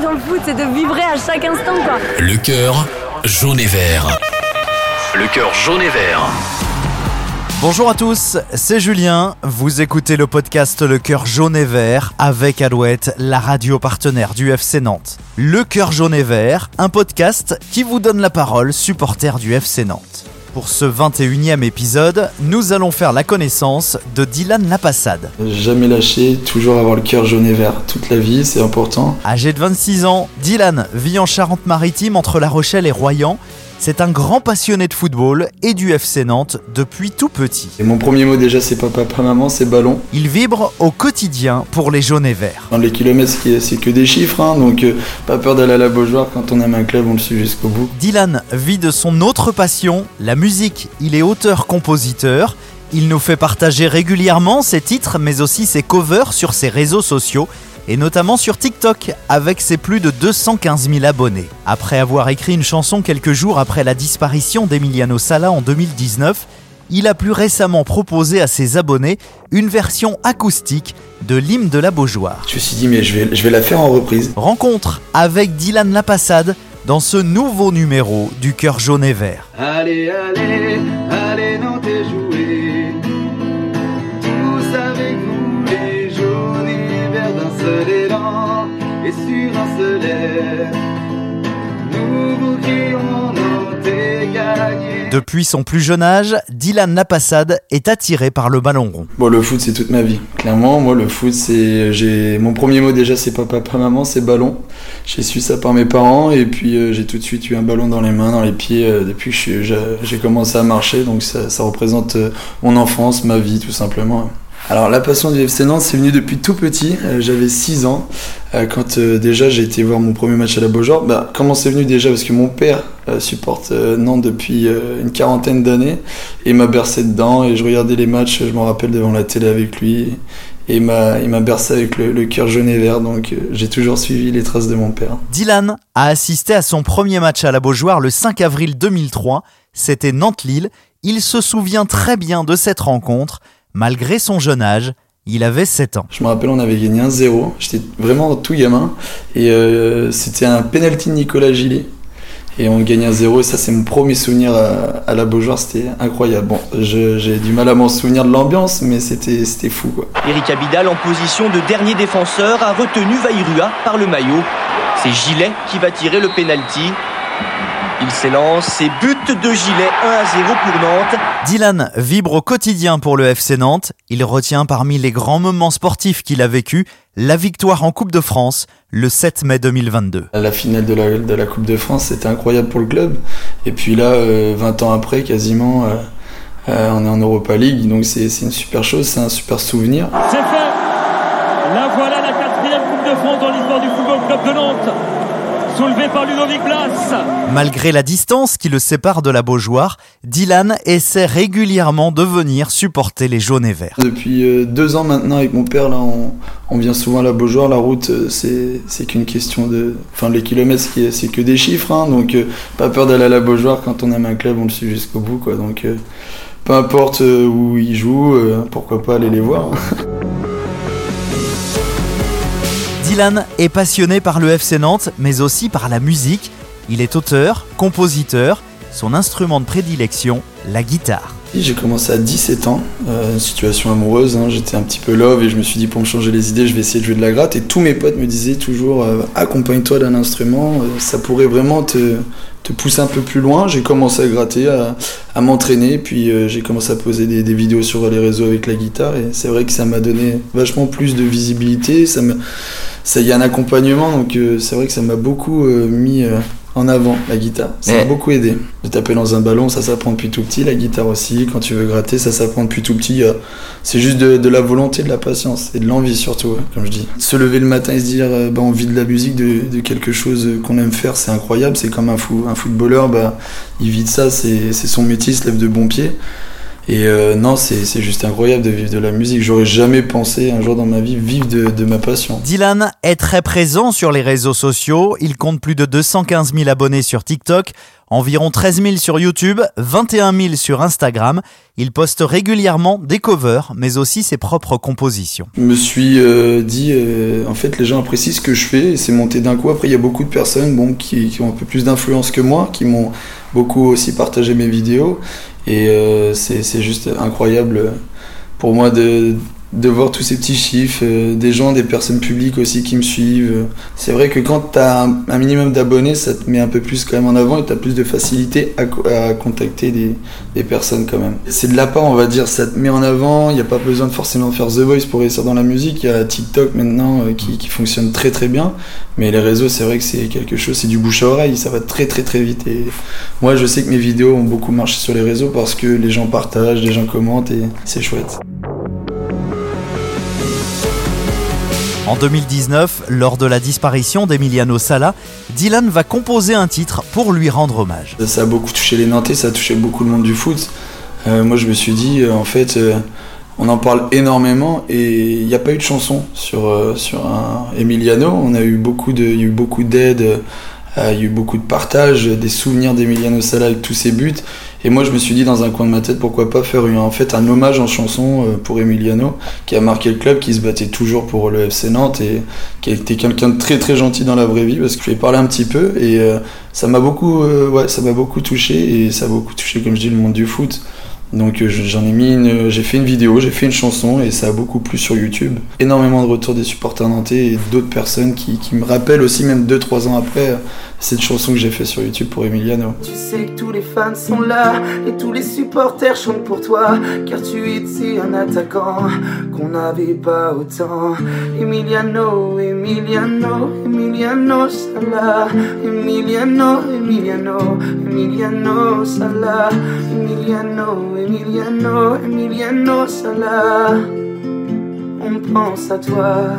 dans le foot, c'est de vibrer à chaque instant, quoi. Le cœur jaune et vert. Le cœur jaune et vert. Bonjour à tous, c'est Julien. Vous écoutez le podcast Le Cœur Jaune et Vert avec Alouette, la radio partenaire du FC Nantes. Le Cœur Jaune et Vert, un podcast qui vous donne la parole, supporter du FC Nantes. Pour ce 21e épisode, nous allons faire la connaissance de Dylan Lapassade. Jamais lâcher, toujours avoir le cœur jaune et vert toute la vie, c'est important. Âgé de 26 ans, Dylan vit en Charente-Maritime entre La Rochelle et Royan c'est un grand passionné de football et du FC Nantes depuis tout petit. Et mon premier mot déjà c'est papa, pas maman, c'est ballon. Il vibre au quotidien pour les jaunes et verts. Dans les kilomètres c'est que des chiffres, hein, donc euh, pas peur d'aller à la Beaujoire quand on aime un club, on le suit jusqu'au bout. Dylan vit de son autre passion, la musique. Il est auteur-compositeur. Il nous fait partager régulièrement ses titres mais aussi ses covers sur ses réseaux sociaux et notamment sur TikTok avec ses plus de 215 000 abonnés. Après avoir écrit une chanson quelques jours après la disparition d'Emiliano Sala en 2019, il a plus récemment proposé à ses abonnés une version acoustique de l'hymne de la Beaujoire. Je me suis dit mais je vais, je vais la faire en reprise. Rencontre avec Dylan Lapassade dans ce nouveau numéro du Cœur jaune et vert. Allez, allez, allez, non t'es joué. Et sur un seul air. Nous vous crions, non t'es gagné. Depuis son plus jeune âge, Dylan Lapassade est attiré par le ballon rond. Bon, le foot, c'est toute ma vie. Clairement, moi, le foot, c'est. J'ai mon premier mot déjà, c'est papa, pas maman, c'est ballon. J'ai su ça par mes parents et puis euh, j'ai tout de suite eu un ballon dans les mains, dans les pieds euh, depuis que j'ai j'ai commencé à marcher. Donc ça, ça représente euh, mon enfance, ma vie, tout simplement. Alors la passion du FC Nantes, c'est venu depuis tout petit. Euh, J'avais 6 ans euh, quand euh, déjà j'ai été voir mon premier match à la Beaujoire. Bah, comment c'est venu déjà? Parce que mon père supporte Nantes depuis une quarantaine d'années et m'a bercé dedans et je regardais les matchs, je me rappelle devant la télé avec lui et il m'a bercé avec le, le cœur jaune et vert donc j'ai toujours suivi les traces de mon père. Dylan a assisté à son premier match à la Beaujoire le 5 avril 2003. C'était Nantes-Lille. Il se souvient très bien de cette rencontre. Malgré son jeune âge, il avait 7 ans. Je me rappelle on avait gagné 1-0, j'étais vraiment tout gamin et euh, c'était un penalty de Nicolas Gillet. Et on gagne 1-0 et ça c'est mon premier souvenir à, à la Beaujoire, c'était incroyable. Bon, je- j'ai du mal à m'en souvenir de l'ambiance mais c'était c'était fou quoi. Eric Abidal en position de dernier défenseur a retenu Vairua par le maillot. C'est Gilet qui va tirer le penalty. Il s'élance et but de Gilet 1 à 0 pour Nantes. Dylan vibre au quotidien pour le FC Nantes. Il retient parmi les grands moments sportifs qu'il a vécu la victoire en Coupe de France le 7 mai 2022. La finale de la, de la Coupe de France, c'était incroyable pour le club. Et puis là, euh, 20 ans après, quasiment, euh, euh, on est en Europa League, donc c'est une super chose, c'est un super souvenir. C'est fait La voilà la quatrième Coupe de France dans l'histoire du Football Club de Nantes Soulevée par Ludovic Blas Malgré la distance qui le sépare de la Beaujoire, Dylan essaie régulièrement de venir supporter les jaunes et verts. Depuis euh, deux ans maintenant, avec mon père, là, on, on vient souvent à la Beaujoire. La route, euh, c'est c'est qu'une question de. Enfin, les kilomètres, c'est que des chiffres, hein, donc euh, pas peur d'aller à la Beaujoire. Quand on aime un club, on le suit jusqu'au bout, quoi. Donc, peu importe où ils jouent, pourquoi pas aller les voir. Dylan est passionné par le FC Nantes, mais aussi par la musique. Il est auteur, compositeur, son instrument de prédilection, la guitare. J'ai commencé à 17 ans, euh, situation amoureuse, hein, j'étais un petit peu love et je me suis dit pour me changer les idées je vais essayer de jouer de la gratte et tous mes potes me disaient toujours euh, accompagne-toi d'un instrument, euh, ça pourrait vraiment te, te pousser un peu plus loin. J'ai commencé à gratter, à, m'entraîner puis euh, j'ai commencé à poser des, vidéos sur les réseaux avec la guitare et c'est vrai que ça m'a donné vachement plus de visibilité, ça y a un accompagnement donc euh, c'est vrai que ça m'a beaucoup euh, mis en avant la guitare. Ça m'a Ouais. beaucoup aidé. De taper dans un ballon, ça s'apprend depuis tout petit. La guitare aussi, quand tu veux gratter, ça s'apprend depuis tout petit. Euh, C'est juste de, de la volonté, de la patience et de l'envie surtout, hein, comme je dis. Se lever le matin et se dire, euh, bah, on vit de la musique, de, de quelque chose qu'on aime faire, c'est incroyable. C'est comme un, fou, un footballeur, bah, il vit de ça, c'est c'est son métier, il se lève de bon pied. Et euh, non, c'est juste incroyable de vivre de la musique. J'aurais jamais pensé un jour dans ma vie vivre de, de, ma passion. Dylan est très présent sur les réseaux sociaux. Il compte plus de 215 000 abonnés sur TikTok, environ 13 000 sur YouTube, 21 000 sur Instagram. Il poste régulièrement des covers, mais aussi ses propres compositions. Je me suis euh, dit, euh, en fait, les gens apprécient ce que je fais c'est monté d'un coup. Après, il y a beaucoup de personnes bon, qui, qui ont un peu plus d'influence que moi, qui m'ont beaucoup aussi partagé mes vidéos. Et euh, c'est juste incroyable pour moi de, de voir tous ces petits chiffres, euh, des gens, des personnes publiques aussi qui me suivent. C'est vrai que quand tu as un, minimum d'abonnés, ça te met un peu plus quand même en avant et tu as plus de facilité à, contacter des, des, personnes quand même. C'est de la part, on va dire, ça te met en avant, il n'y a pas besoin de forcément faire The Voice pour réussir dans la musique, il y a TikTok maintenant euh, qui, qui, fonctionne très très bien, mais les réseaux, c'est vrai que c'est quelque chose, c'est du bouche à oreille, ça va très très très vite. Et moi, je sais que mes vidéos ont beaucoup marché sur les réseaux parce que les gens partagent, les gens commentent et c'est chouette. En 2019, lors de la disparition d'Emiliano Sala, Dylan va composer un titre pour lui rendre hommage. Ça a beaucoup touché les Nantais, ça a touché beaucoup le monde du foot. Euh, moi je me suis dit, euh, en fait, euh, on en parle énormément et il n'y a pas eu de chanson sur, sur Emiliano. On a eu beaucoup de, il y a eu beaucoup d'aide, il y a eu beaucoup de partage, des souvenirs d'Emiliano Sala avec tous ses buts. Et moi, je me suis dit dans un coin de ma tête, pourquoi pas faire en fait un hommage en chanson euh, pour Emiliano, qui a marqué le club, qui se battait toujours pour le FC Nantes et qui était quelqu'un de très très gentil dans la vraie vie, parce que je lui ai parlé un petit peu et euh, ça m'a beaucoup, euh, ouais, ça m'a beaucoup touché et ça a beaucoup touché, comme je dis, le monde du foot. Donc j'en ai mis une, j'ai fait une vidéo, j'ai fait une chanson et ça a beaucoup plu sur YouTube. Énormément de retours des supporters nantais et d'autres personnes qui, qui, me rappellent aussi même 2-3 ans après cette chanson que j'ai fait sur YouTube pour Emiliano. Tu sais que tous les fans sont là et tous les supporters chantent pour toi car tu étais un attaquant qu'on n'avait pas autant. Emiliano, Emiliano, Emiliano Salah, Emiliano, Emiliano, Emiliano Salah, Emiliano, Emiliano, Emiliano Salah. On pense à toi.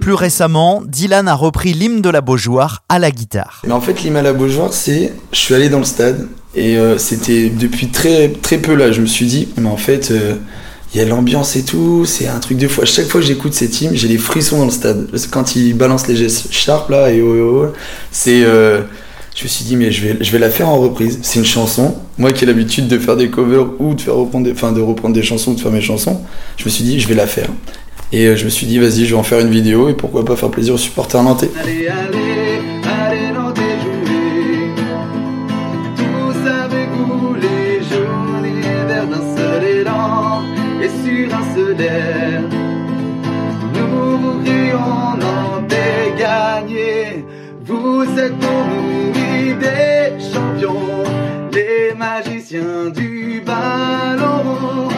Plus récemment, Dylan a repris l'hymne de la Beaujoire à la guitare. Mais en fait, l'hymne à la Beaujoire, c'est. Je suis allé dans le stade et euh, c'était depuis très, très peu là. Je me suis dit, mais en fait. Euh, il y a l'ambiance et tout, c'est un truc de fou. chaque fois que j'écoute cette hymne, j'ai des frissons dans le stade. Quand ils balancent les gestes sharp là et oh, oh, oh c'est. Euh, je me suis dit, mais je vais, je vais la faire en reprise. C'est une chanson. Moi qui ai l'habitude de faire des covers ou de, faire reprendre des, enfin, de reprendre des chansons, de faire mes chansons, je me suis dit, je vais la faire. Et euh, je me suis dit, vas-y, je vais en faire une vidéo et pourquoi pas faire plaisir aux supporters nantais. Allez. Nous vous. Vous êtes magiciens du ballon.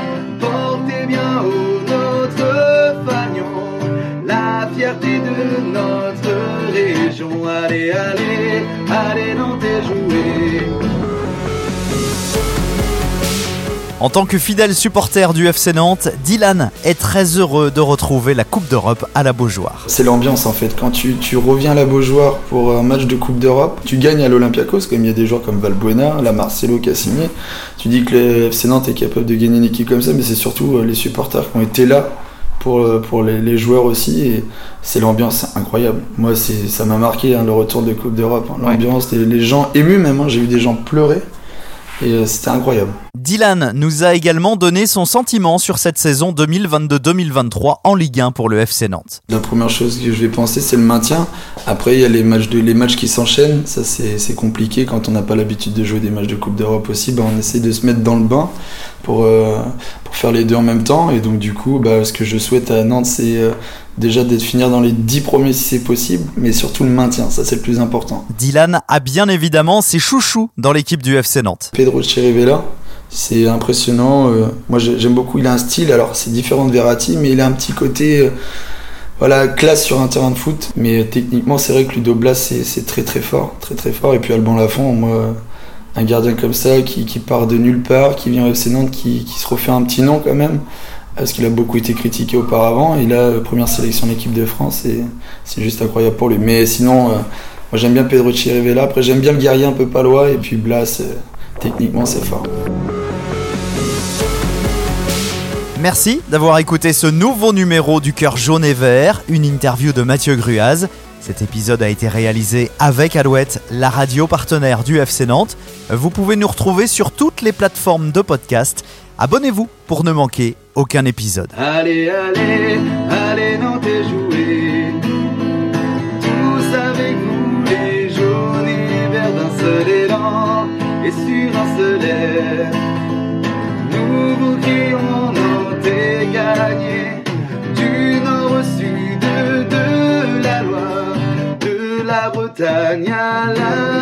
Portez bien haut fierté de notre région. Allez, allez, allez, Nantes jouer. En tant que fidèle supporter du FC Nantes, Dylan est très heureux de retrouver la Coupe d'Europe à la Beaujoire. C'est l'ambiance en fait. Quand tu, tu, reviens à la Beaujoire pour un match de Coupe d'Europe, tu gagnes à l'Olympiakos, comme il y a des joueurs comme Valbuena, la Marcelo qui a signé. Tu dis que le FC Nantes est capable de gagner une équipe comme ça, mais c'est surtout euh, les supporters qui ont été là pour, euh, pour les, joueurs aussi. Et c'est l'ambiance incroyable. Moi, ça m'a marqué hein, le retour de Coupe d'Europe. Hein. L'ambiance, les, gens émus même. Hein. J'ai vu des gens pleurer. Et euh, c'était incroyable. Dylan nous a également donné son sentiment sur cette saison 2022-2023 en Ligue 1 pour le FC Nantes. La première chose que je vais penser, c'est le maintien. Après, il y a les matchs, de, les matchs qui s'enchaînent. Ça, c'est compliqué quand on n'a pas l'habitude de jouer des matchs de Coupe d'Europe aussi. Bah, on essaie de se mettre dans le bain pour, euh, pour faire les deux en même temps. Et donc, du coup, bah, ce que je souhaite à Nantes, c'est euh, déjà d'être finir dans les 10 premiers si c'est possible, mais surtout le maintien. Ça, c'est le plus important. Dylan a bien évidemment ses chouchous dans l'équipe du FC Nantes. Pedro Chirivella c'est impressionnant. Euh, moi, j'aime beaucoup. Il a un style. Alors, c'est différent de Verratti, mais il a un petit côté. Euh, voilà, classe sur un terrain de foot. Mais techniquement, c'est vrai que Ludo Blas, c'est très très fort. Très très fort. Et puis Alban Lafont, moi, un gardien comme ça, qui, part de nulle part, qui vient au FC Nantes, qui, se refait un petit nom quand même. Parce qu'il a beaucoup été critiqué auparavant. Et là, première sélection de l'équipe de France, c'est juste incroyable pour lui. Mais sinon, euh, moi j'aime bien Pedro Chirivella. Après, j'aime bien le guerrier un peu palois. Et puis Blas, techniquement, c'est fort. Merci d'avoir écouté ce nouveau numéro du Cœur jaune et vert, une interview de Mathieu Gruaz. Cet épisode a été réalisé avec Alouette, la radio partenaire du FC Nantes. Vous pouvez nous retrouver sur toutes les plateformes de podcast. Abonnez-vous pour ne manquer aucun épisode. Allez, allez, allez, Nantes et jouer. Tous avec nous, les jaunes et verts d'un seul élan et sur un seul air. Nous vous crions Nantes et gagné du nord au sud, de la Loire, de la Bretagne à la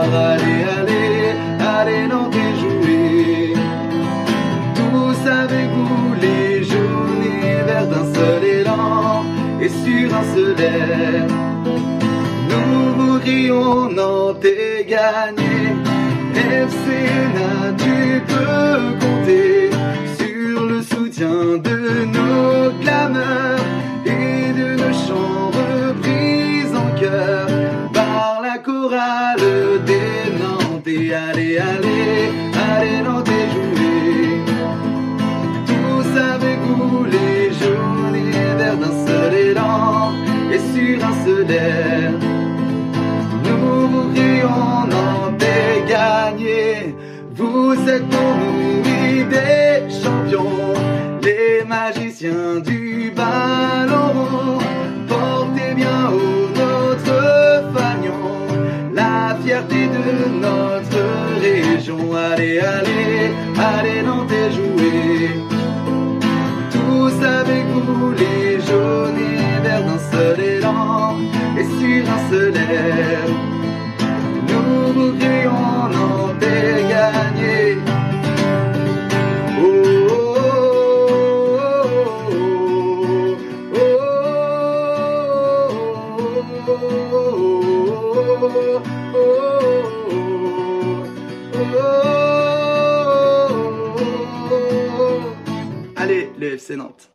Beaujoire. Allez, allez, allez, et jouer. Tous avec vous, les jaunes et verts d'un seul élan et sur un seul air. Nous vous crions Nantes, tu peux compter sur le soutien de nos clameurs chorale des Nantais. Allez, allez, allez, Nantais, jouer. Tous avec vous, les et verts d'un seul élan et sur un seul air. Nous vous crions Nantes et gagné. Vous êtes pour nous des champions, les magiciens du ballon. Portez bien haut fierté de notre région. Allez, allez, allez, Nantes et jouer. Tous avec vous, les jaunes et verts d'un seul élan et sur un seul air. Nous vous Nantes.